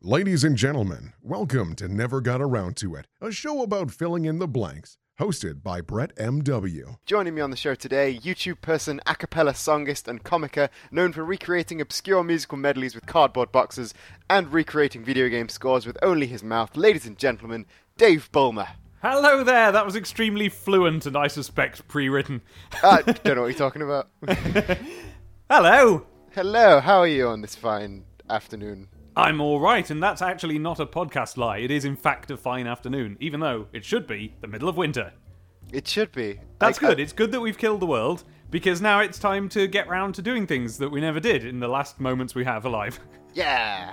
Ladies and gentlemen, welcome to Never Got Around to It, a show about filling in the blanks, hosted by Brett M.W. Joining me on the show today, YouTube person, a cappella songist, and comicer known for recreating obscure musical medleys with cardboard boxes and recreating video game scores with only his mouth. Ladies and gentlemen, Dave Bulmer. Hello there. That was extremely fluent and I suspect pre-written. I don't know what you're talking about. Hello. Hello, how are you on this fine afternoon? I'm all right, and that's actually not a podcast lie. It is in fact a fine afternoon, even though it should be the middle of winter. It should be. That's I- good. I- It's good that we've killed the world because now it's time to get round to doing things that we never did in the last moments we have alive. yeah.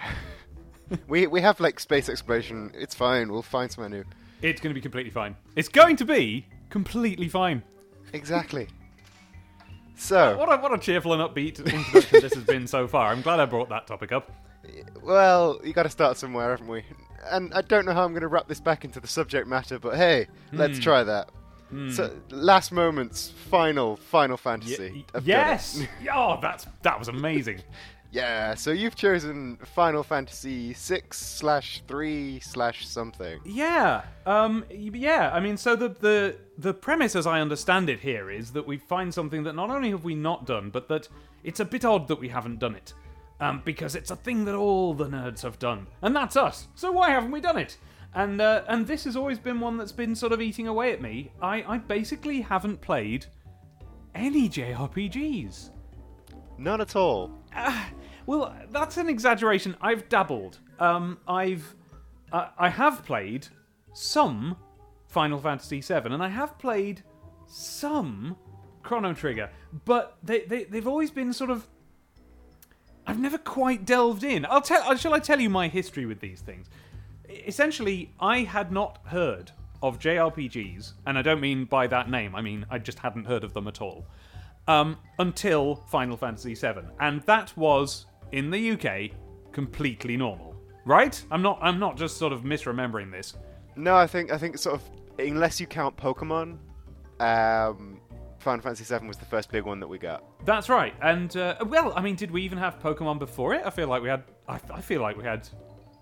we we have like space exploration. It's fine. We'll find somewhere new. It's going to be completely fine. It's going to be completely fine. Exactly. So, What a, what a cheerful and upbeat introduction this has been so far. I'm glad I brought that topic up. Well, you got to start somewhere, haven't we? And I don't know how I'm going to wrap this back into the subject matter, but hey, Hmm. let's try that. So, last moments, final, Final Fantasy. Y- yes. oh, that's that was amazing. Yeah, so you've chosen Final Fantasy six slash three slash something. Yeah. Um. Yeah. I mean, so the the the premise, as I understand it, here is that we find something that not only have we not done, but that it's a bit odd that we haven't done it, um, because it's a thing that all the nerds have done, and that's us. So why haven't we done it? And uh, and this has always been one that's been sort of eating away at me. I I basically haven't played any JRPGs. None at all. Well, that's an exaggeration. I've dabbled. Um, I've, uh, I have played some Final Fantasy VII, and I have played some Chrono Trigger, but they, they they've always been sort of. I've never quite delved in. I'll tell. uh, Shall I tell you my history with these things? Essentially, I had not heard of JRPGs, and I don't mean by that name. I mean I just hadn't heard of them at all um, until Final Fantasy VII, and that was in the UK completely normal, right? I'm not. I'm not just sort of misremembering this. No, I think I think sort of unless you count Pokemon, um, Final Fantasy VII was the first big one that we got. That's right. And uh, well, I mean, did we even have Pokemon before it? I feel like we had. I, I feel like we had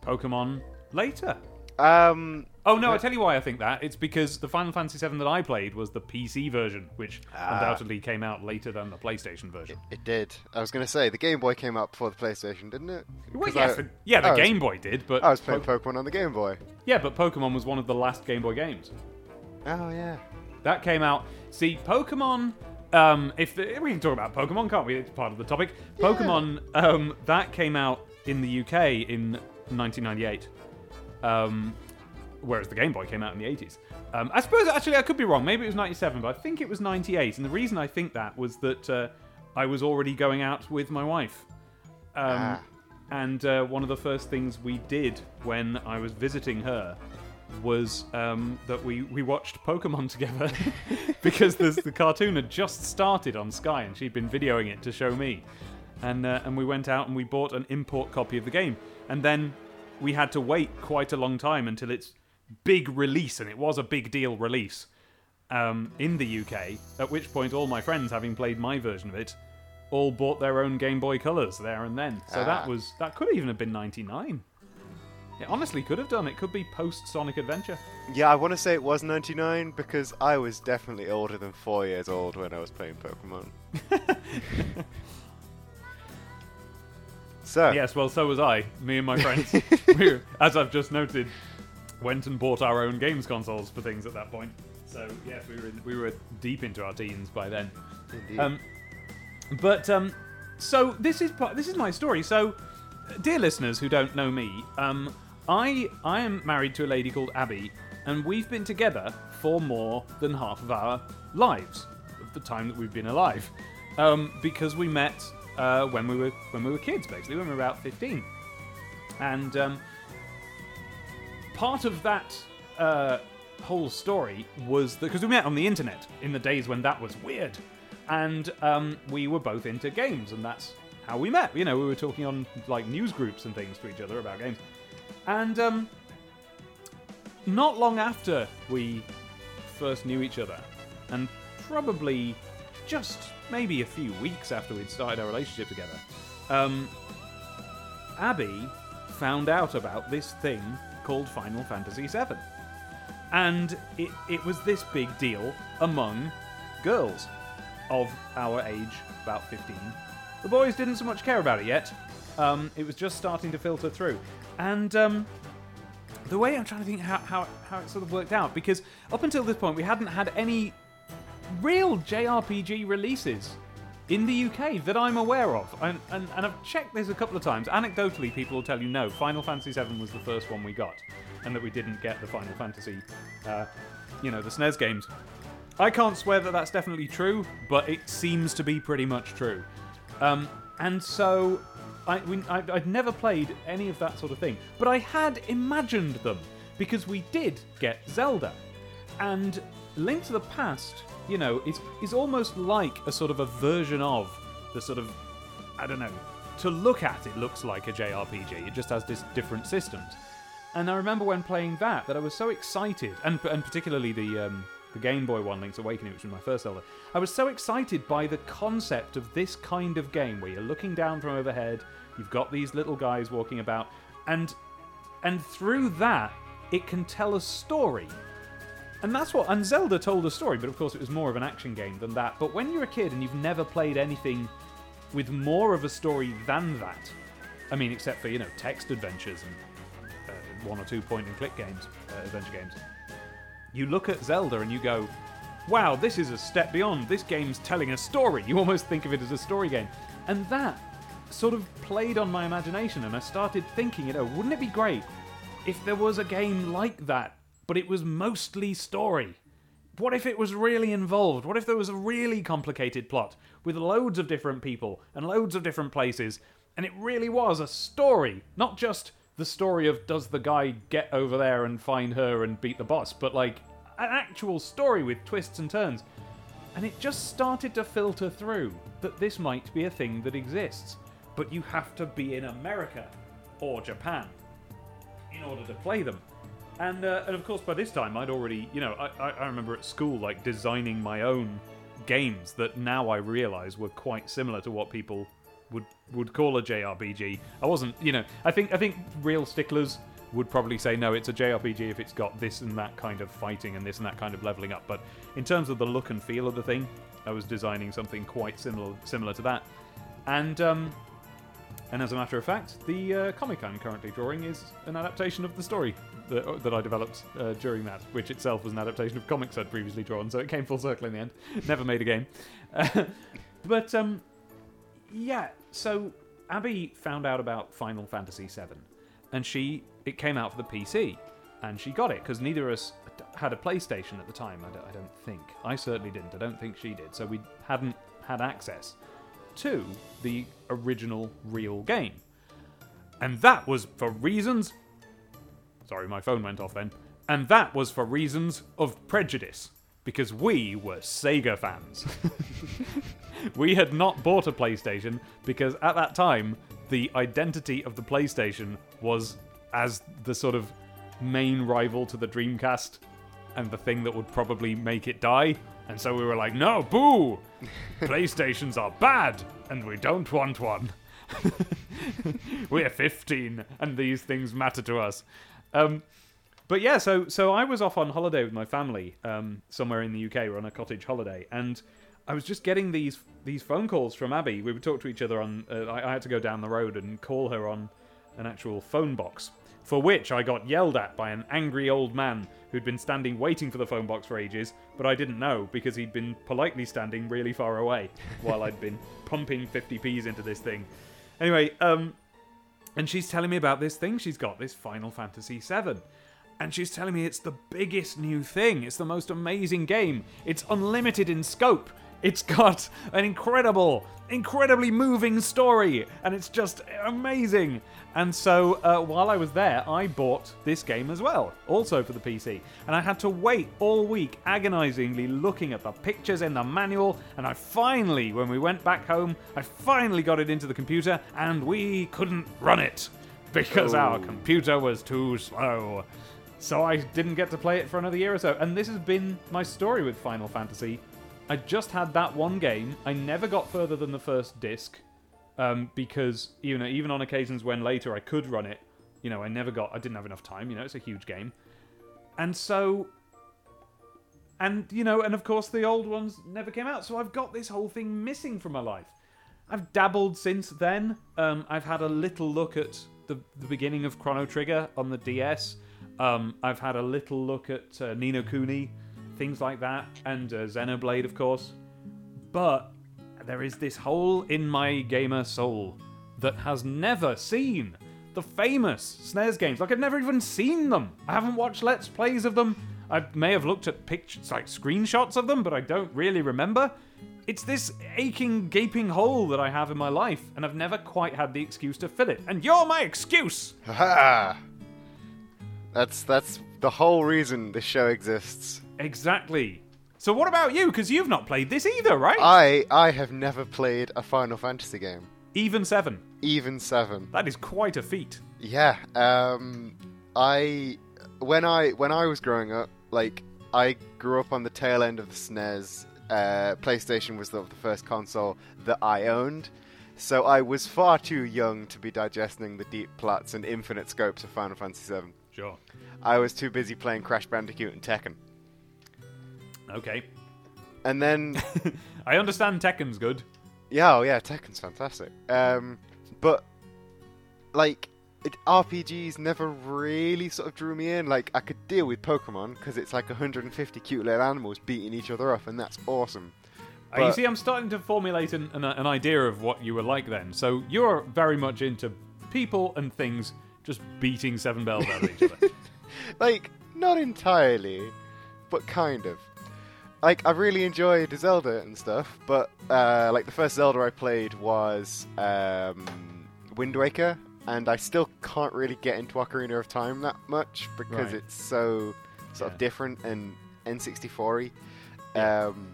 Pokemon later. Um, Oh no! I tell you why I think that. It's because the Final Fantasy VII that I played was the PC version, which undoubtedly came out later than the PlayStation version. it did. I was going to say the Game Boy came out before the PlayStation, didn't it? Well, 'Cause yes, I- yeah, the I was- Game Boy did, but I was playing Po- Pokemon on the Game Boy. yeah, but Pokemon was one of the last Game Boy games. Oh yeah. That came out. See, Pokemon. Um, if the, we can talk about Pokemon, can't we? It's part of the topic. Pokemon. Um, that came out in the UK in 1998. Um, whereas the Game Boy came out in the 80s. Um, I suppose actually I could be wrong. Maybe it was 97, but I think it was 98. And the reason I think that was that uh, I was already going out with my wife. Um, Ah. And uh, one of the first things we did when I was visiting her was um, that we, we watched Pokemon together because this, the cartoon had just started on Sky and she'd been videoing it to show me. And, uh, and we went out and we bought an import copy of the game. And then we had to wait quite a long time until its big release, and it was a big deal release um, in the UK. At which point, all my friends, having played my version of it, all bought their own Game Boy Colors there and then. So that Ah. was that could even have been '99. It honestly could have done. It could be post Sonic Adventure. Yeah, I want to say it was 99 because I was definitely older than four years old when I was playing Pokemon. so, Yes, well, so was I. Me and my friends, we, as I've just noted, went and bought our own games consoles for things at that point. So yes, we were in, we were deep into our teens by then. Indeed. Um, but um, so this is this is my story. So, dear listeners who don't know me, um, I I am married to a lady called Abby, and we've been together for more than half of our lives, of the time that we've been alive, um, because we met uh, when we were when we were kids, basically when we were about fifteen, and um, part of that uh, whole story was that because we met on the internet in the days when that was weird, and um, we were both into games, and that's how we met. You know, we were talking on like news groups and things to each other about games, and um, not long after we first knew each other, and probably just maybe a few weeks after we'd started our relationship together, um, Abby found out about this thing called Final Fantasy VII. And it, it was this big deal among girls of our age, about 15. The boys didn't so much care about it yet. Um, it was just starting to filter through. And um, the way I'm trying to think how, how, how it sort of worked out, because up until this point, we hadn't had any real JRPG releases in the UK that I'm aware of. And, and, and I've checked this a couple of times. Anecdotally, people will tell you no, Final Fantasy VII was the first one we got, and that we didn't get the Final Fantasy, uh, you know, the SNES games. I can't swear that that's definitely true, but it seems to be pretty much true. Um, and so I, we, I, I'd never played any of that sort of thing, but I had imagined them because we did get Zelda. And Link to the Past, you know, is, is almost like a sort of a version of the sort of, I don't know, to look at it looks like a JRPG, it just has this different systems. And I remember when playing that, that I was so excited, and, and particularly the, um, the Game Boy one, Link's Awakening, which was my first Zelda. I was so excited by the concept of this kind of game where you're looking down from overhead, you've got these little guys walking about, and and through that it can tell a story. And that's what and Zelda told a story, but of course it was more of an action game than that. But when you're a kid and you've never played anything with more of a story than that, I mean, except for you know text adventures and uh, one or two point and click games, uh, adventure games you look at Zelda and you go, wow, this is a step beyond. This game's telling a story. You almost think of it as a story game. And that sort of played on my imagination, and I started thinking, you oh, know, wouldn't it be great if there was a game like that, but it was mostly story? What if it was really involved? What if there was a really complicated plot with loads of different people and loads of different places, and it really was a story, not just the story of does the guy get over there and find her and beat the boss, but like an actual story with twists and turns. And it just started to filter through that this might be a thing that exists, but you have to be in America or Japan in order to play them. And, uh, and of course, by this time, I'd already, you know, I, I remember at school like designing my own games that now I realize were quite similar to what people would would call a JRPG. I wasn't, you know, I think I think real sticklers would probably say no, it's a JRPG if it's got this and that kind of fighting and this and that kind of leveling up. But in terms of the look and feel of the thing, I was designing something quite similar similar to that. And um, and as a matter of fact, the uh, comic I'm currently drawing is an adaptation of the story that, that I developed uh, during that, which itself was an adaptation of comics I'd previously drawn. So it came full circle in the end. Never made a game, but um, yeah, so Abby found out about Final Fantasy VII, and she it came out for the PC, and she got it because neither of us had a PlayStation at the time. I don't, I don't think I certainly didn't. I don't think she did. So we hadn't had access to the original real game, and that was for reasons. Sorry, my phone went off then. And that was for reasons of prejudice because we were Sega fans. we had not bought a PlayStation because at that time the identity of the PlayStation was as the sort of main rival to the Dreamcast and the thing that would probably make it die. And so we were like, no, boo! PlayStations are bad, and we don't want one. we're 15, and these things matter to us. Um, but yeah, so so I was off on holiday with my family um, somewhere in the UK. We're on a cottage holiday, and I was just getting these these phone calls from Abby. We would talk to each other on. Uh, I, I had to go down the road and call her on an actual phone box, for which I got yelled at by an angry old man who'd been standing waiting for the phone box for ages, but I didn't know because he'd been politely standing really far away while I'd been pumping 50p's into this thing. Anyway, um, and she's telling me about this thing she's got, this Final Fantasy VII and she's telling me it's the biggest new thing. It's the most amazing game. It's unlimited in scope. It's got an incredible, incredibly moving story, and it's just amazing. And so uh, while I was there, I bought this game as well, also for the PC. And I had to wait all week, agonizingly looking at the pictures in the manual. And I finally, when we went back home, I finally got it into the computer, and we couldn't run it because oh. our computer was too slow. So I didn't get to play it for another year or so. And this has been my story with Final Fantasy. I just had that one game. I never got further than the first disc. Um, because you know, even on occasions when later I could run it, You know, I never got. I didn't have enough time. You know, it's a huge game, and so. And you know, and of course the old ones never came out, so I've got this whole thing missing from my life. I've dabbled since then. Um, I've had a little look at the, the beginning of Chrono Trigger on the DS. Um, I've had a little look at uh, Ni no Kuni, things like that, and uh, Xenoblade, of course. But there is this hole in my gamer soul that has never seen the famous SNES games. Like, I've never even seen them. I haven't watched Let's Plays of them. I may have looked at pictures, like screenshots of them, but I don't really remember. It's this aching, gaping hole that I have in my life, and I've never quite had the excuse to fill it. And you're my excuse! Ha! That's that's the whole reason this show exists. Exactly. So, what about you? Because you've not played this either, right? I I have never played a Final Fantasy game, Even seven. even seven. That is quite a feat. Yeah. Um, I when I when I was growing up, like I grew up on the tail end of the SNES. Uh, PlayStation was the, the first console that I owned, so I was far too young to be digesting the deep plots and infinite scopes of Final Fantasy VII. Sure. I was too busy playing Crash Bandicoot and Tekken. Okay. And then I understand Tekken's good. Yeah, oh yeah, Tekken's fantastic. Um, but like it, RPGs never really sort of drew me in. Like I could deal with Pokemon because it's like 150 cute little animals beating each other up, and that's awesome. Uh, you see, I'm starting to formulate an, an, an idea of what you were like then. So you're very much into people and things just beating seven bells out of each other. Like not entirely, but kind of. Like I really enjoyed Zelda and stuff, but uh, like the first Zelda I played was um, Wind Waker, and I still can't really get into Ocarina of Time that much because Right. it's so sort Yeah. of different and N64y. Um,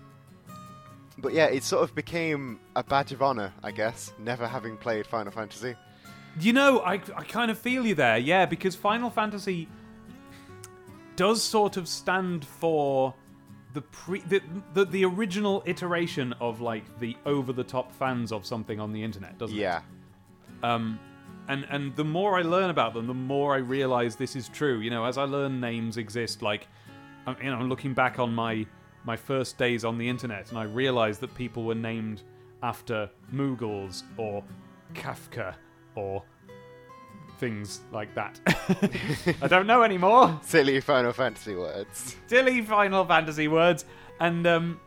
but yeah, it sort of became a badge of honor, I guess, never having played Final Fantasy. You know, I, I kind of feel you there, yeah, because Final Fantasy does sort of stand for the pre the, the, the original iteration of like the over the top fans of something on the internet, doesn't it? Yeah, Um, and and the more I learn about them, the more I realize this is true. You know, as I learn names exist, like I'm, you know, I'm looking back on my my first days on the internet, and I realized that people were named after Moogles or Kefka or things like that. I don't know anymore. silly Final Fantasy words. Silly Final Fantasy words, and um,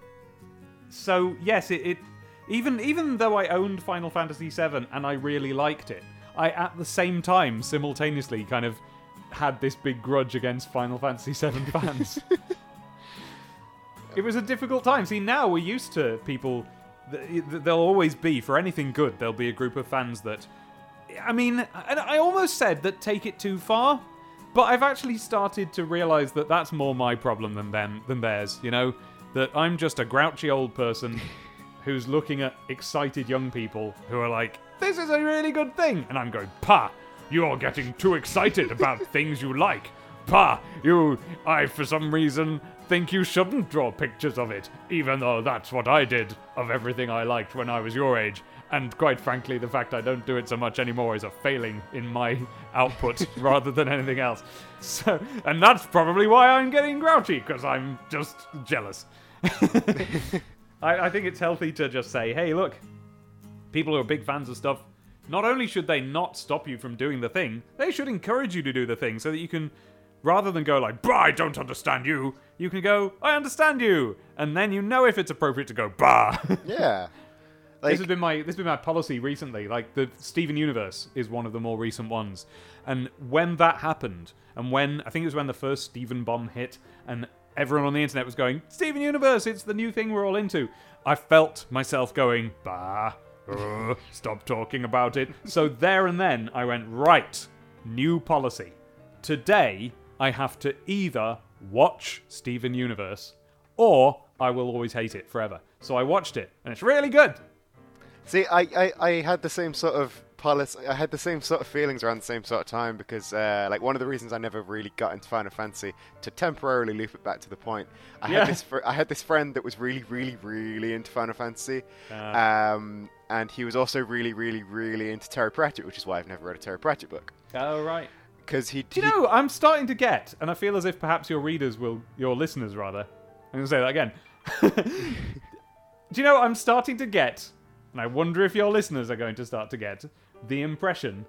so yes, it, it even even though I owned Final Fantasy VII and I really liked it, I at the same time simultaneously kind of had this big grudge against Final Fantasy VII fans. it was a difficult time. See, now we're used to people. th- th- There'll always be for anything good. There'll be a group of fans that. I mean, and I almost said that take it too far, but I've actually started to realize that that's more my problem than them than theirs. You know, that I'm just a grouchy old person who's looking at excited young people who are like, "This is a really good thing," and I'm going, "Pa, you're getting too excited about things you like. Pa, you, I for some reason think you shouldn't draw pictures of it, even though that's what I did of everything I liked when I was your age." And quite frankly, the fact I don't do it so much anymore is a failing in my output rather than anything else. So, and that's probably why I'm getting grouchy because I'm just jealous. I, I think it's healthy to just say, hey, look, people who are big fans of stuff, not only should they not stop you from doing the thing, they should encourage you to do the thing so that you can, rather than go like, bah, I don't understand you, you can go, I understand you. And then you know if it's appropriate to go, bah. Yeah. Like, this has been my this has been my policy recently. Like the Steven Universe is one of the more recent ones, and when that happened, and when I think it was when the first Steven bomb hit, and everyone on the internet was going Steven Universe, it's the new thing we're all into. I felt myself going bah, uh, stop talking about it. So there and then I went right, new policy. Today I have to either watch Steven Universe or I will always hate it forever. So I watched it, and it's really good. See, I, I, I had the same sort of. I had the same sort of feelings around the same sort of time because, uh, like, one of the reasons I never really got into Final Fantasy to temporarily loop it back to the point. I Yeah. had this fr- I had this friend that was really, really, really into Final Fantasy, Uh. um, and he was also really, really, really into Terry Pratchett, which is why I've never read a Terry Pratchett book. Oh right. because he. Do you know, I'm starting to get, and I feel as if perhaps your readers will, your listeners rather, I'm going to say that again. Do you know, I'm starting to get, and I wonder if your listeners are going to start to get, the impression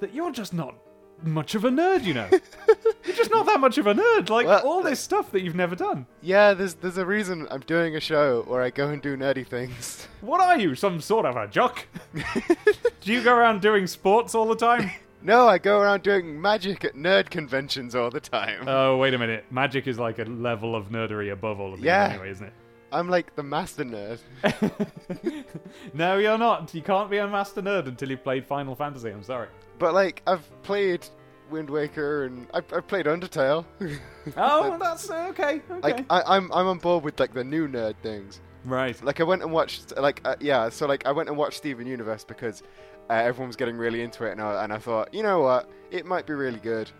that you're just not much of a nerd, you know? you're just not that much of a nerd. Like, Well, all this stuff that you've never done. Yeah, there's there's a reason I'm doing a show where I go and do nerdy things. What are you, some sort of a jock? Do you go around doing sports all the time? No, I go around doing magic at nerd conventions all the time. Oh, wait a minute. Magic is like a level of nerdery above all of these Yeah. anyway, isn't it? I'm like the master nerd. No, you're not. You can't be a master nerd until you've played Final Fantasy. I'm sorry. But like I've played Wind Waker and I've, I've played Undertale. Oh, that's uh, okay. Okay. like I, I'm I'm on board with like the new nerd things. right. Like I went and watched like uh, yeah, so like I went and watched Steven Universe because uh, everyone was getting really into it, and I, and I thought you know what, it might be really good.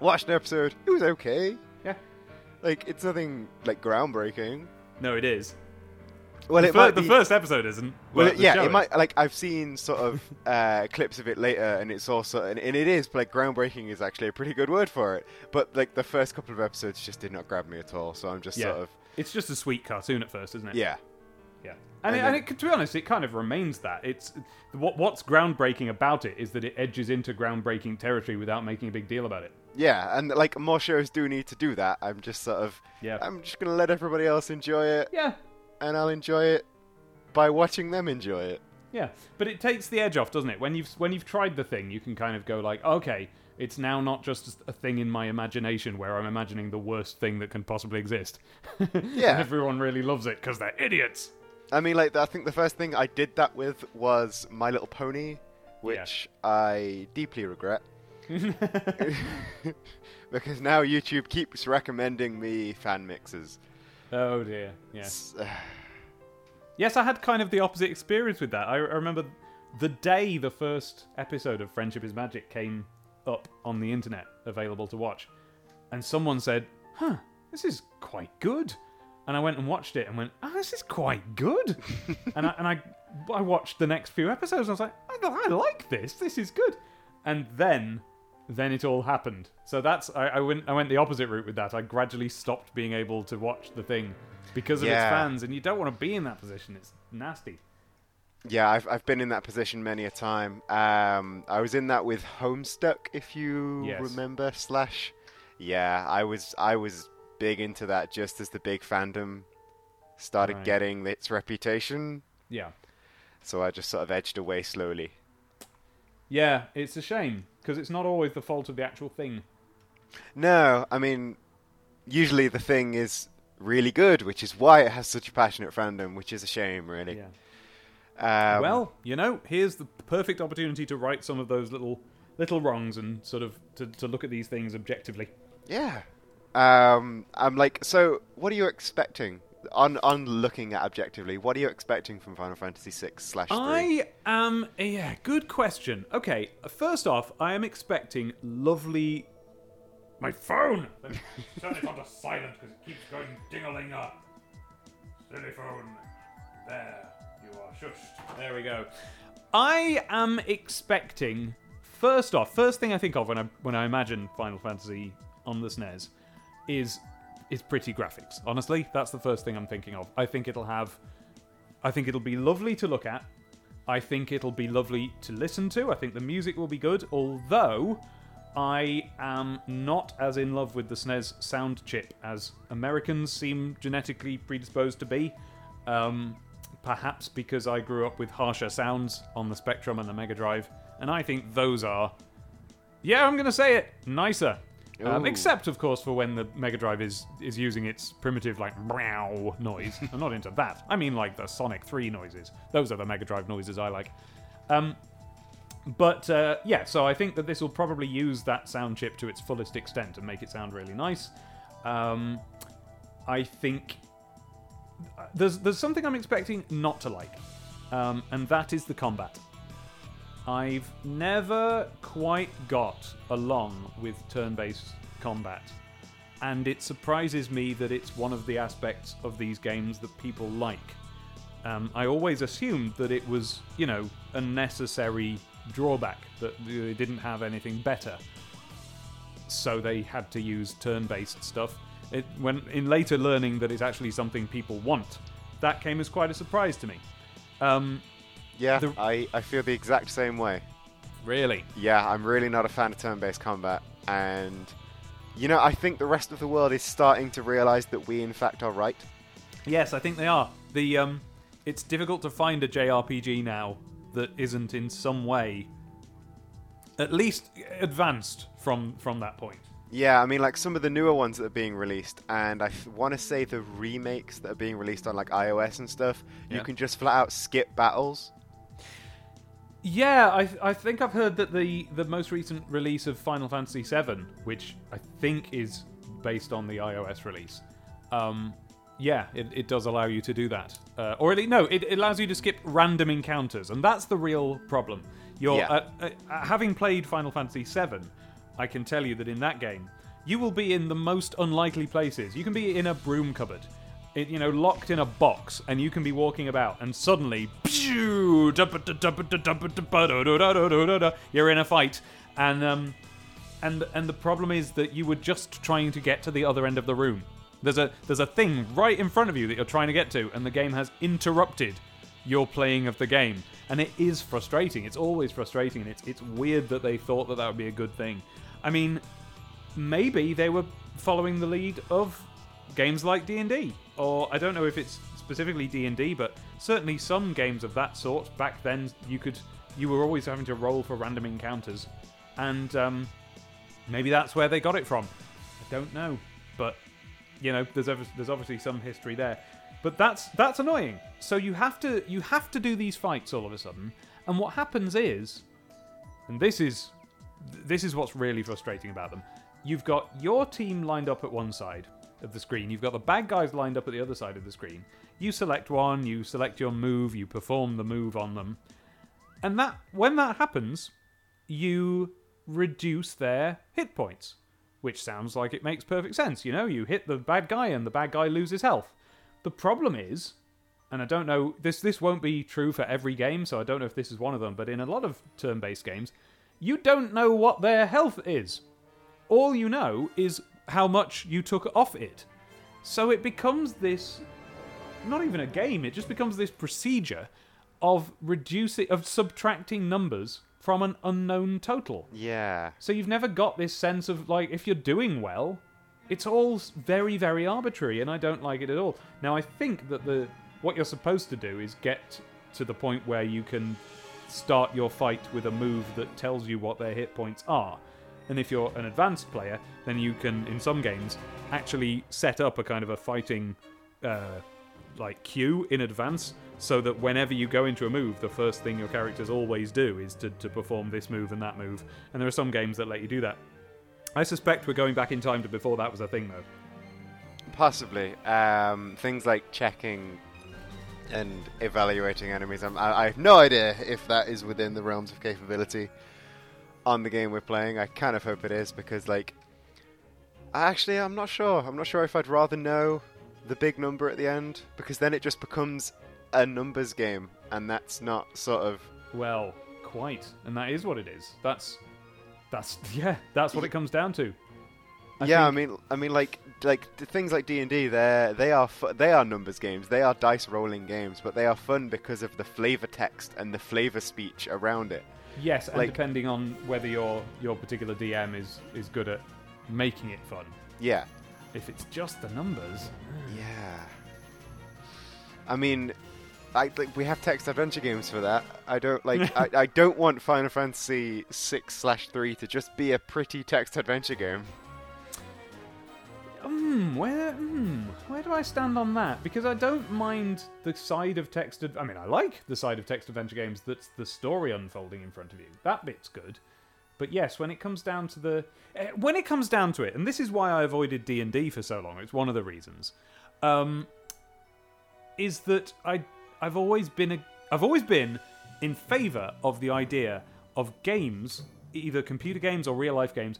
Watched an episode, it was okay. Yeah. Like it's nothing like groundbreaking. No, it is. Well, the, it fir- might the be, first episode isn't. Well, it- yeah, it is. might like I've seen sort of uh, clips of it later, and it's also and, and it is like groundbreaking is actually a pretty good word for it. But like the first couple of episodes just did not grab me at all, so I'm just Yeah. sort of It's just a sweet cartoon at first, isn't it? Yeah. And, And it, and it, to be honest, it kind of remains that. It's what what's groundbreaking about it is that it edges into groundbreaking territory without making a big deal about it. yeah, and like more shows do need to do that. I'm just sort of Yeah. I'm just gonna let everybody else enjoy it, Yeah. and I'll enjoy it by watching them enjoy it. Yeah, but it takes the edge off, doesn't it? When you've when you've tried the thing, you can kind of go like, okay, it's now not just a thing in my imagination where I'm imagining the worst thing that can possibly exist. Yeah. everyone really loves it because they're idiots. I mean, like I think the first thing I did that with was My Little Pony, which I deeply regret. because now YouTube keeps recommending me fan mixes. Oh dear. Yeah. It's- Yes, I had kind of the opposite experience with that. I, I remember the day the first episode of Friendship is Magic came up on the internet, available to watch, and someone said, "Huh, this is quite good." And I went and watched it and went, "Oh, this is quite good." and I, and I I watched the next few episodes and I was like, I, I like this. This is good." And then then it all happened. So that's I, I went I went the opposite route with that. I gradually stopped being able to watch the thing because of its fans, and you don't want to be in that position. It's nasty. yeah, I've I've been in that position many a time. Um, I was in that with Homestuck, if you Yes. remember. Slash, yeah, I was I was big into that just as the big fandom started Right. getting its reputation. Yeah, So I just sort of edged away slowly. yeah, it's a shame because it's not always the fault of the actual thing. No, I mean, usually the thing is really good, which is why it has such a passionate fandom, which is a shame, really. Yeah. Um, well, you know, here's the perfect opportunity to right some of those little little wrongs and sort of to, to look at these things objectively. yeah. Um, I'm like, so what are you expecting? On on looking at objectively, what are you expecting from Final Fantasy VI slash three? I am. Yeah, good question. Okay, first off, I am expecting lovely. My phone! Let me turn it onto silent because it keeps going ding-a-ling up. Silly phone. There. You are shushed. There we go. I am expecting. First off, first thing I think of when I when I imagine Final Fantasy on the SNES is is pretty graphics. Honestly, that's the first thing I'm thinking of. I think it'll have I think it'll be lovely to look at. I think it'll be lovely to listen to. I think the music will be good, although I am not as in love with the SNES sound chip as Americans seem genetically predisposed to be. Um, perhaps because I grew up with harsher sounds on the Spectrum and the Mega Drive, and I think those are, yeah, I'm going to say it, nicer. Um, except, of course, for when the Mega Drive is is using its primitive like meow noise. I'm not into that. I mean, like the Sonic 3 noises. Those are the Mega Drive noises I like. Um, but uh, yeah, so I think that this will probably use that sound chip to its fullest extent and make it sound really nice. Um, I think there's there's something I'm expecting not to like, um, and that is the combat. I've never quite got along with turn-based combat, and it surprises me that it's one of the aspects of these games that people like. Um, I always assumed that it was, you know, a necessary drawback that they didn't have anything better. so they had to use turn-based stuff. It, when in later learning that it's actually something people want, that came as quite a surprise to me. Um, Yeah, The- I, I feel the exact same way. really, Yeah, I'm really not a fan of turn-based combat, and you know, I think the rest of the world is starting to realize that we, in fact, are right. yes, I think they are. The um, it's difficult to find a JRPG now that isn't in some way, at least advanced from from that point. Yeah, I mean, like some of the newer ones that are being released, and I want to say the remakes that are being released on like iOS and stuff, you can just flat out skip battles. Yeah, I, I think I've heard that the, the most recent release of Final Fantasy VII, which I think is based on the iOS release, um, yeah, it, it does allow you to do that. Uh, or it, no, it, it allows you to skip random encounters, and that's the real problem. You're Yeah. uh, uh, uh, having played Final Fantasy VII, I can tell you that in that game, you will be in the most unlikely places. You can be in a broom cupboard, it, you know, locked in a box, and you can be walking about, and suddenly, you're in a fight, and um, and and the problem is that you were just trying to get to the other end of the room. There's a there's a thing right in front of you that you're trying to get to, and the game has interrupted your playing of the game, and it is frustrating. It's always frustrating, and it's it's weird that they thought that that would be a good thing. I mean, maybe they were following the lead of games like D&D or I don't know if it's specifically D&D but certainly some games of that sort back then you could you were always having to roll for random encounters. And um, maybe that's where they got it from. I don't know. But you know there's there's obviously some history there. But that's that's annoying. So you have to you have to do these fights all of a sudden. And what happens is and this is this is what's really frustrating about them. You've got your team lined up at one side of the screen. You've got the bad guys lined up at the other side of the screen. You select one, you select your move, you perform the move on them. And that when that happens, you reduce their hit points, which sounds like it makes perfect sense. You know, you hit the bad guy and the bad guy loses health. The problem is, and I don't know this this won't be true for every game, so I don't know if this is one of them, but in a lot of turn-based games, you don't know what their health is. All you know is how much you took off it. So it becomes this not even a game, it just becomes this procedure of reducing of subtracting numbers from an unknown total. Yeah. So you've never got this sense of like if you're doing well, it's all very very arbitrary and I don't like it at all. Now I think that the what you're supposed to do is get to the point where you can start your fight with a move that tells you what their hit points are. And if you're an advanced player, then you can in some games actually set up a kind of a fighting uh, like queue in advance so that whenever you go into a move the first thing your characters always do is to, to perform this move and that move and there are some games that let you do that i suspect we're going back in time to before that was a thing though Possibly. Um, things like checking and evaluating enemies. I'm, I, I have no idea if that is within the realms of capability on the game we're playing. I kind of hope it is because, like, actually, I'm not sure. I'm not sure if I'd rather know the big number at the end because then it just becomes a numbers game, and that's not sort of. well quite and that is what it is that's that's yeah that's what it comes down to I yeah, I mean, I mean, like, like things like D and D, they they are fu- they are numbers games. They are dice rolling games, but they are fun because of the flavor text and the flavor speech around it. Yes and like- depending on whether your your particular dm is is good at making it fun Yeah, if it's just the numbers yeah. I mean, I like we have text adventure games for that. I don't like. I, I don't want Final Fantasy six slash three to just be a pretty text adventure game. Hmm, where hmm, where do I stand on that? Because I don't mind the side of text. Ad- I mean, I like the side of text adventure games that's the story unfolding in front of you. That bit's good. But yes, when it comes down to the eh, when it comes down to it, and this is why I avoided D and D for so long. It's one of the reasons. Um, is that I I've always been a I've always been in favor of the idea of games, either computer games or real life games,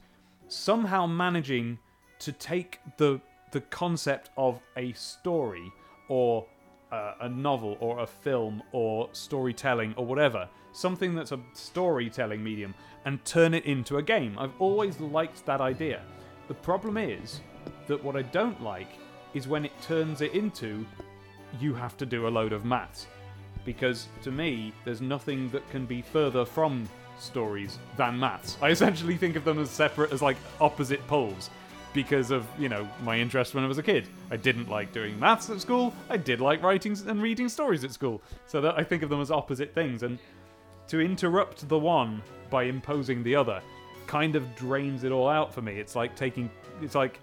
somehow managing to take the the concept of a story or a, a novel or a film or storytelling or whatever, something that's a storytelling medium, and turn it into a game. I've always liked that idea. The problem is that what I don't like is when it turns it into you have to do a load of maths. Because to me, there's nothing that can be further from stories than maths. I essentially think of them as separate, as like opposite poles because of you know my interest when I was a kid. I didn't like doing maths at school. I did like writing and reading stories at school. So that I think of them as opposite things, and to interrupt the one by imposing the other kind of drains it all out for me. It's like taking, it's like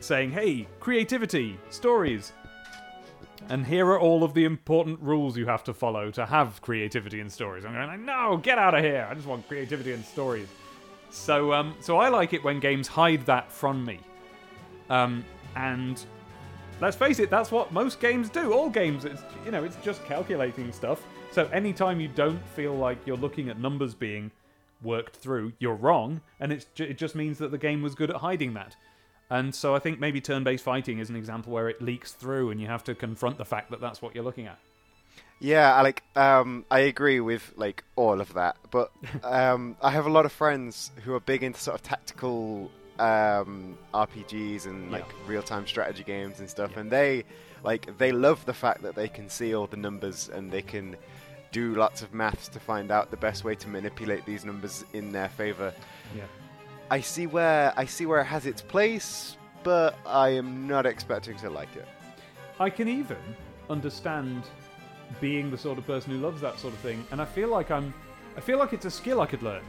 saying, "Hey, creativity, stories." And here are all of the important rules you have to follow to have creativity in stories. I'm going, no, get out of here. I just want creativity in stories. So, um, so I like it when games hide that from me. Um, and let's face it, that's what most games do. All games, it's you know, it's just calculating stuff. So anytime you don't feel like you're looking at numbers being worked through, you're wrong, and it's ju- it just means that the game was good at hiding that. And so I think maybe turn-based fighting is an example where it leaks through, and you have to confront the fact that that's what you're looking at. Yeah, I like um, I agree with like all of that, but um, I have a lot of friends who are big into sort of tactical um, RPGs and like Yeah. real-time strategy games and stuff, Yeah. and they like they love the fact that they can see all the numbers and they can do lots of maths to find out the best way to manipulate these numbers in their favor. Yeah. I see where I see where it has its place, but I am not expecting to like it. I can even understand being the sort of person who loves that sort of thing, and I feel like I'm, I feel like it's a skill I could learn.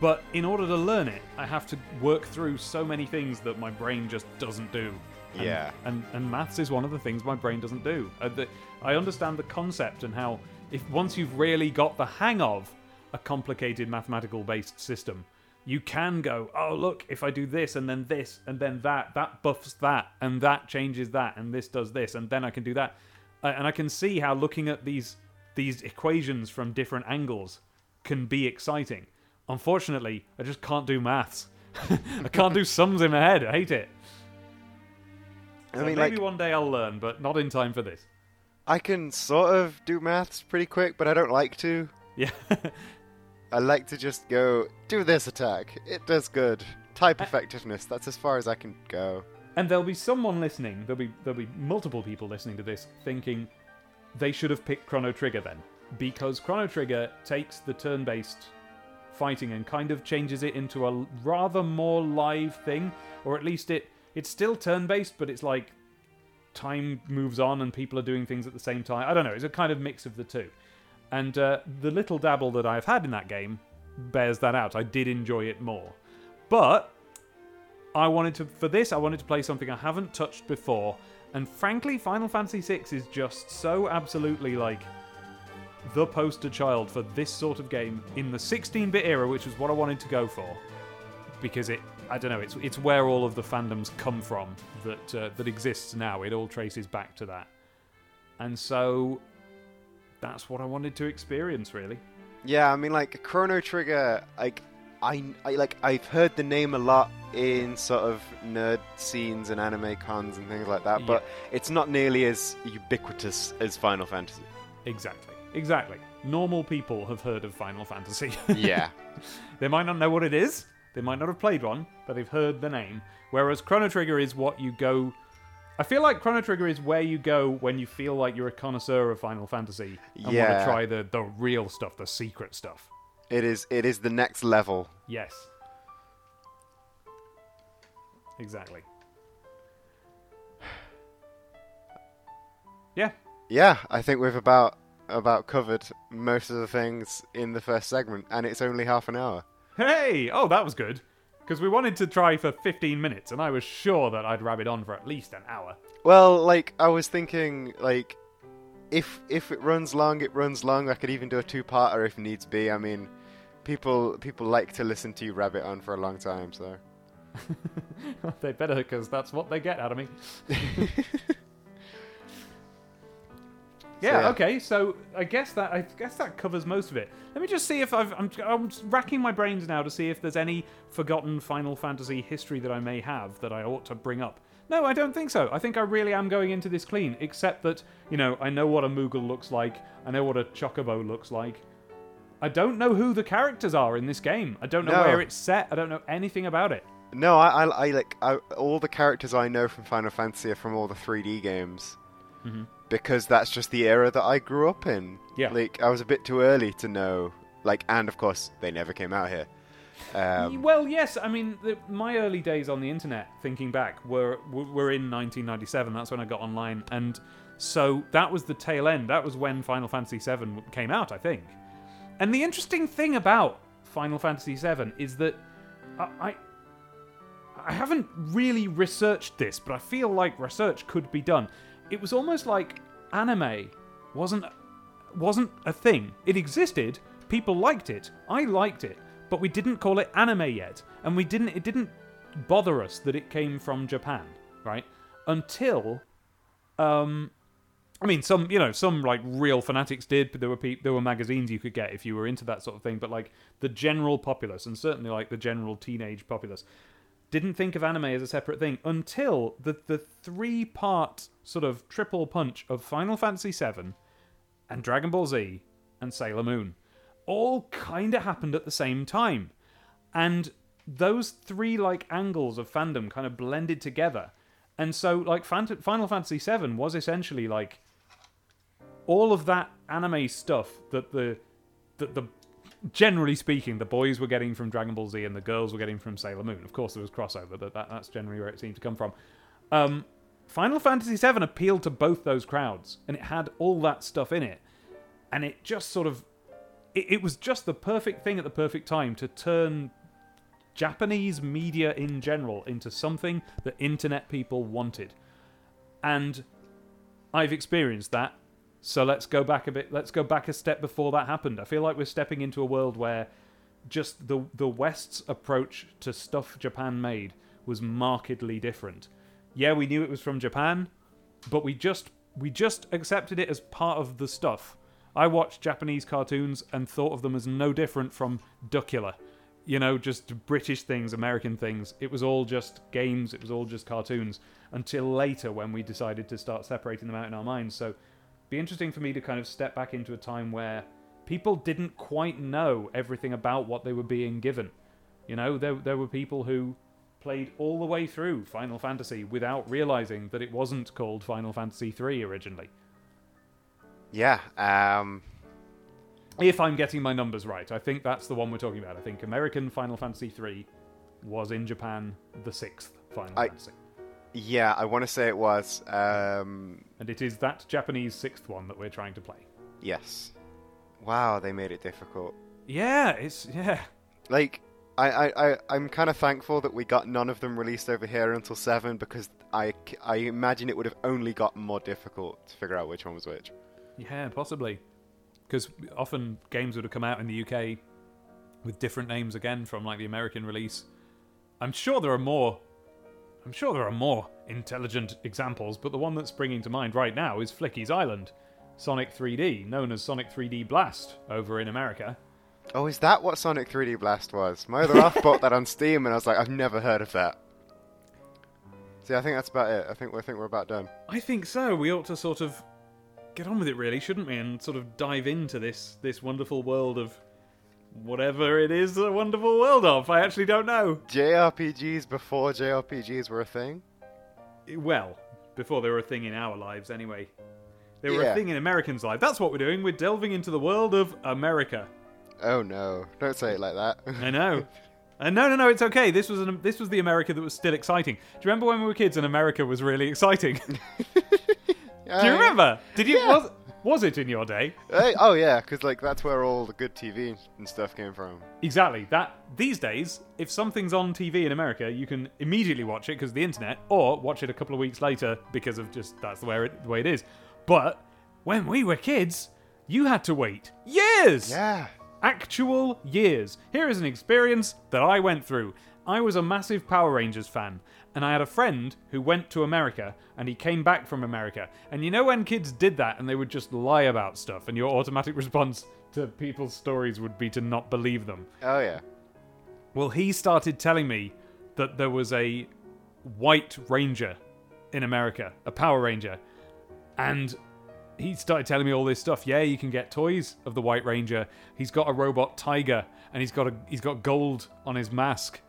But in order to learn it, I have to work through so many things that my brain just doesn't do. And, Yeah. And and maths is one of the things my brain doesn't do. Uh, the, I understand the concept and how if once you've really got the hang of a complicated mathematical based system, you can go, oh look, if I do this and then this and then that, that buffs that and that changes that and this does this and then I can do that, uh, and I can see how looking at these these equations from different angles can be exciting. Unfortunately, I just can't do maths. I can't do sums in my head. I hate it. I mean, maybe like one day I'll learn, but not in time for this. I can sort of do maths pretty quick, but I don't like to. Yeah. I like to just go do this attack. It does good. Type effectiveness. That's as far as I can go. And there'll be someone listening, there'll be there'll be multiple people listening to this thinking they should have picked Chrono Trigger then. Because Chrono Trigger takes the turn-based fighting and kind of changes it into a rather more live thing, or at least it it's still turn-based, but it's like time moves on and people are doing things at the same time. I don't know, it's a kind of mix of the two. And uh, the little dabble that I've had in that game bears that out. I did enjoy it more. But I wanted to for this I wanted to play something I haven't touched before. And frankly Final Fantasy VI is just so absolutely like the poster child for this sort of game in the 16-bit era which was what I wanted to go for. Because it I don't know it's it's where all of the fandoms come from that uh, that exists now. It all traces back to that. And so that's what I wanted to experience really. Yeah, I mean, like Chrono Trigger. Like, I, I like I've heard the name a lot in sort of nerd scenes and anime cons and things like that, but it's not nearly as ubiquitous as Final Fantasy. exactly exactly normal people have heard of Final Fantasy Yeah. They might not know what it is, they might not have played one, but they've heard the name. Whereas Chrono Trigger is what you go. I feel like Chrono Trigger is where you go when you feel like you're a connoisseur of Final Fantasy and want to try the, the real stuff, the secret stuff. It is. It is the next level. Yes. Exactly. Yeah. Yeah, I think we've about about covered most of the things in the first segment, and it's only half an hour. Hey! Oh, that was good. Because we wanted to try for 15 minutes, and I was sure that I'd rabbit on for at least an hour. Well, like I was thinking, like if if it runs long, it runs long. I could even do a two-parter if needs be. I mean, people people like to listen to you rabbit on for a long time, so. they better, because that's what they get out of me. Yeah, yeah. Okay. So I guess that I guess that covers most of it. Let me just see if I've. I'm, I'm racking my brains now to see if there's any forgotten Final Fantasy history that I may have that I ought to bring up. No, I don't think so. I think I really am going into this clean, except that you know I know what a Moogle looks like. I know what a Chocobo looks like. I don't know who the characters are in this game. I don't know No. where it's set. I don't know anything about it. No, I, I, I like I, all the characters I know from Final Fantasy are from all the 3D games. Because that's just the era that I grew up in. Yeah. Like I was a bit too early to know. Like, and of course they never came out here. Um, well, yes. I mean, the, my early days on the internet, thinking back, were were were in 1997. That's when I got online, and so that was the tail end. That was when Final Fantasy VII came out, I think. And the interesting thing about Final Fantasy VII is that I, I haven't really researched this, but I feel like research could be done. It was almost like anime wasn't wasn't a thing. It existed, people liked it, I liked it, but we didn't call it anime yet, and we didn't. It didn't bother us that it came from Japan, right? Until, um, I mean, some you know some like real fanatics did, but there were peop there were magazines you could get if you were into that sort of thing. But like the general populace, and certainly like the general teenage populace, didn't think of anime as a separate thing until the the three part sort of triple punch of Final Fantasy VII and Dragon Ball Z and Sailor Moon all kind of happened at the same time. And those three like angles of fandom kind of blended together. And so like Final Fantasy VII was essentially like all of that anime stuff that the that the generally speaking the boys were getting from Dragon Ball Z and the girls were getting from Sailor Moon. Of course there was crossover, but that, that's generally where it seemed to come from. Um, Final Fantasy VII appealed to both those crowds, and it had all that stuff in it, and it just sort of it, it was just the perfect thing at the perfect time to turn Japanese media in general into something that internet people wanted. And I've experienced that. So let's go back a bit. Let's go back a step before that happened. I feel like we're stepping into a world where just the the West's approach to stuff Japan made was markedly different. Yeah, we knew it was from Japan, but we just we just accepted it as part of the stuff. I watched Japanese cartoons and thought of them as no different from Duckula. You know, just British things, American things. It was all just games, it was all just cartoons until later when we decided to start separating them out in our minds. So be interesting for me to kind of step back into a time where people didn't quite know everything about what they were being given. You know, there there were people who played all the way through Final Fantasy without realizing that it wasn't called Final Fantasy 3 originally. yeah. Um, If I'm getting my numbers right, I think that's the one we're talking about. I think American Final Fantasy 3 was in Japan the sixth Final I- Fantasy. Yeah, I want to say it was. Um, And it is that Japanese sixth one that we're trying to play. yes. Wow, they made it difficult. Yeah, it's yeah. Like, I, I, I, I'm kind of thankful that we got none of them released over here until 7 because I, I imagine it would have only gotten more difficult to figure out which one was which. Yeah, possibly. Because often games would have come out in the UK with different names again from like the American release. I'm sure there are more. I'm sure there are more intelligent examples, but the one that's springing to mind right now is Flickies' Island, Sonic 3D, known as Sonic 3D Blast over in America. Oh, is that what Sonic 3D Blast was? My other half bought that on Steam, and I was like, I've never heard of that. See, I think that's about it. I think I think we're about done. I think so. We ought to sort of get on with it, really, shouldn't we? And sort of dive into this this wonderful world of whatever it is a wonderful world of. I actually don't know. JRPGs before JRPGs were a thing. Well, before they were a thing in our lives, anyway. They were a thing in Americans' lives. That's what we're doing. We're delving into the world of America. Oh no! Don't say it like that. I know. Uh, no, no, no. It's okay. This was an, this was the America that was still exciting. Do you remember when we were kids and America was really exciting? Do you remember? Did you? Was, was it in your day? Hey, oh yeah, because like that's where all the good TV and stuff came from. Exactly. That these days, if something's on TV in America, you can immediately watch it because of the internet, or watch it a couple of weeks later because of just that's the way it, the way it is. But when we were kids, you had to wait years. Yeah. Actual years. Here is an experience that I went through. I was a massive Power Rangers fan, and I had a friend who went to America and he came back from America. And you know when kids did that and they would just lie about stuff, and your automatic response to people's stories would be to not believe them? Oh yeah. Well, he started telling me that there was a white ranger in America, a Power Ranger. And he started telling me all this stuff. Yeah, you can get toys of the White Ranger. He's got a robot tiger and he's got a he's got gold on his mask.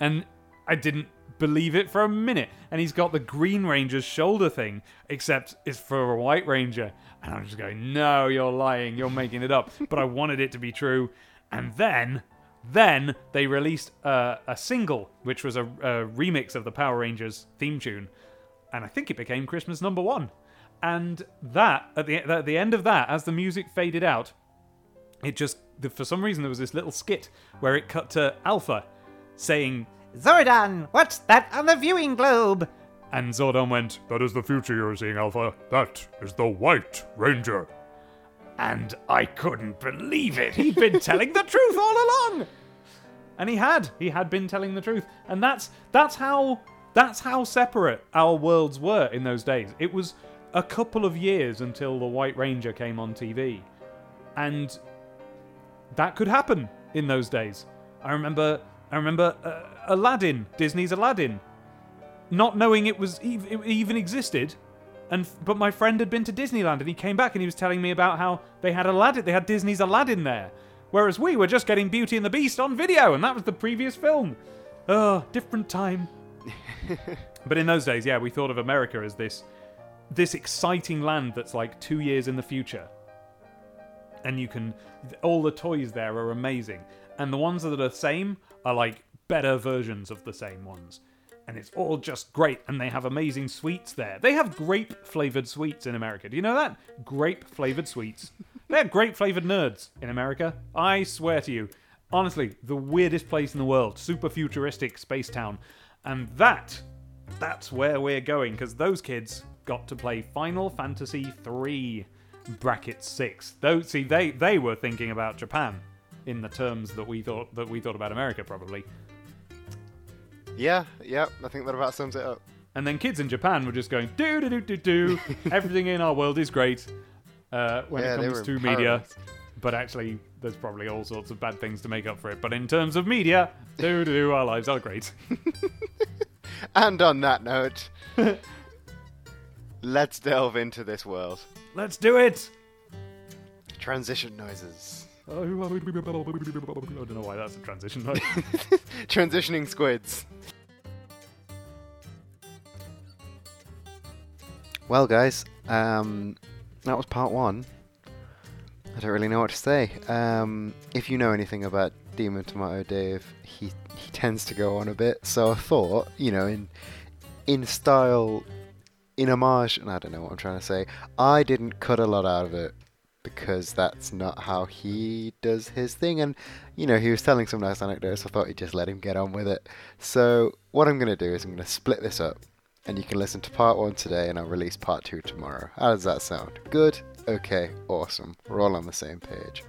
And I didn't believe it for a minute. And he's got the Green Ranger's shoulder thing, except it's for a White Ranger. And I'm just going, "No, you're lying. You're making it up." But I wanted it to be true. And then then they released a, a single, which was a, a remix of the Power Rangers theme tune, and I think it became Christmas number one. And that at the at the end of that, as the music faded out, it just for some reason there was this little skit where it cut to Alpha saying, Zordon, what's that on the viewing globe? and Zordon went, That is the future you're seeing, Alpha. That is the White Ranger. and I couldn't believe it. He'd been telling the truth all along. And he had. He had been telling the truth. And that's that's how that's how separate our worlds were in those days. It was a couple of years until the White Ranger came on TV. And that could happen in those days. I remember I remember uh, Aladdin, Disney's Aladdin, not knowing it was ev- it even existed and but my friend had been to Disneyland and he came back and he was telling me about how they had Aladdin, they had Disney's Aladdin there, whereas we were just getting Beauty and the Beast on video, and that was the previous film. Oh, different time. but in those days, yeah, we thought of America as this this exciting land that's like two years in the future, and you can all the toys there are amazing, and the ones that are the same are like better versions of the same ones and it's all just great. And they have amazing sweets there. They have grape flavored sweets in America. Do you know that? Grape flavored sweets. They're grape flavored nerds in America. I swear to you. Honestly, the weirdest place in the world. Super futuristic space town. And that, that's where we're going because those kids got to play Final Fantasy III bracket 6. Those see they they were thinking about Japan in the terms that we thought that we thought about America probably. Yeah, yeah. I think that about sums it up. And then kids in Japan were just going do do do do do. Everything in our world is great uh, when Yeah, it comes to media. But actually, there's probably all sorts of bad things to make up for it. But in terms of media, do do do, our lives are great. And on that note, let's delve into this world. Let's do it. Transition noises. I don't know why that's a transition. Transitioning squids. Well, guys, um, that was part one. I don't really know what to say. Um, if you know anything about Demon Tomato Dave, he he tends to go on a bit. So I thought, you know, in in style, in homage, and I don't know what I'm trying to say. I didn't cut a lot out of it because that's not how he does his thing. And you know, he was telling some nice anecdotes. I thought he'd just let him get on with it. So what I'm going to do is I'm going to split this up, and you can listen to part one today, and I'll release part two tomorrow. How does that sound? Good. Okay. Awesome. We're all on the same page.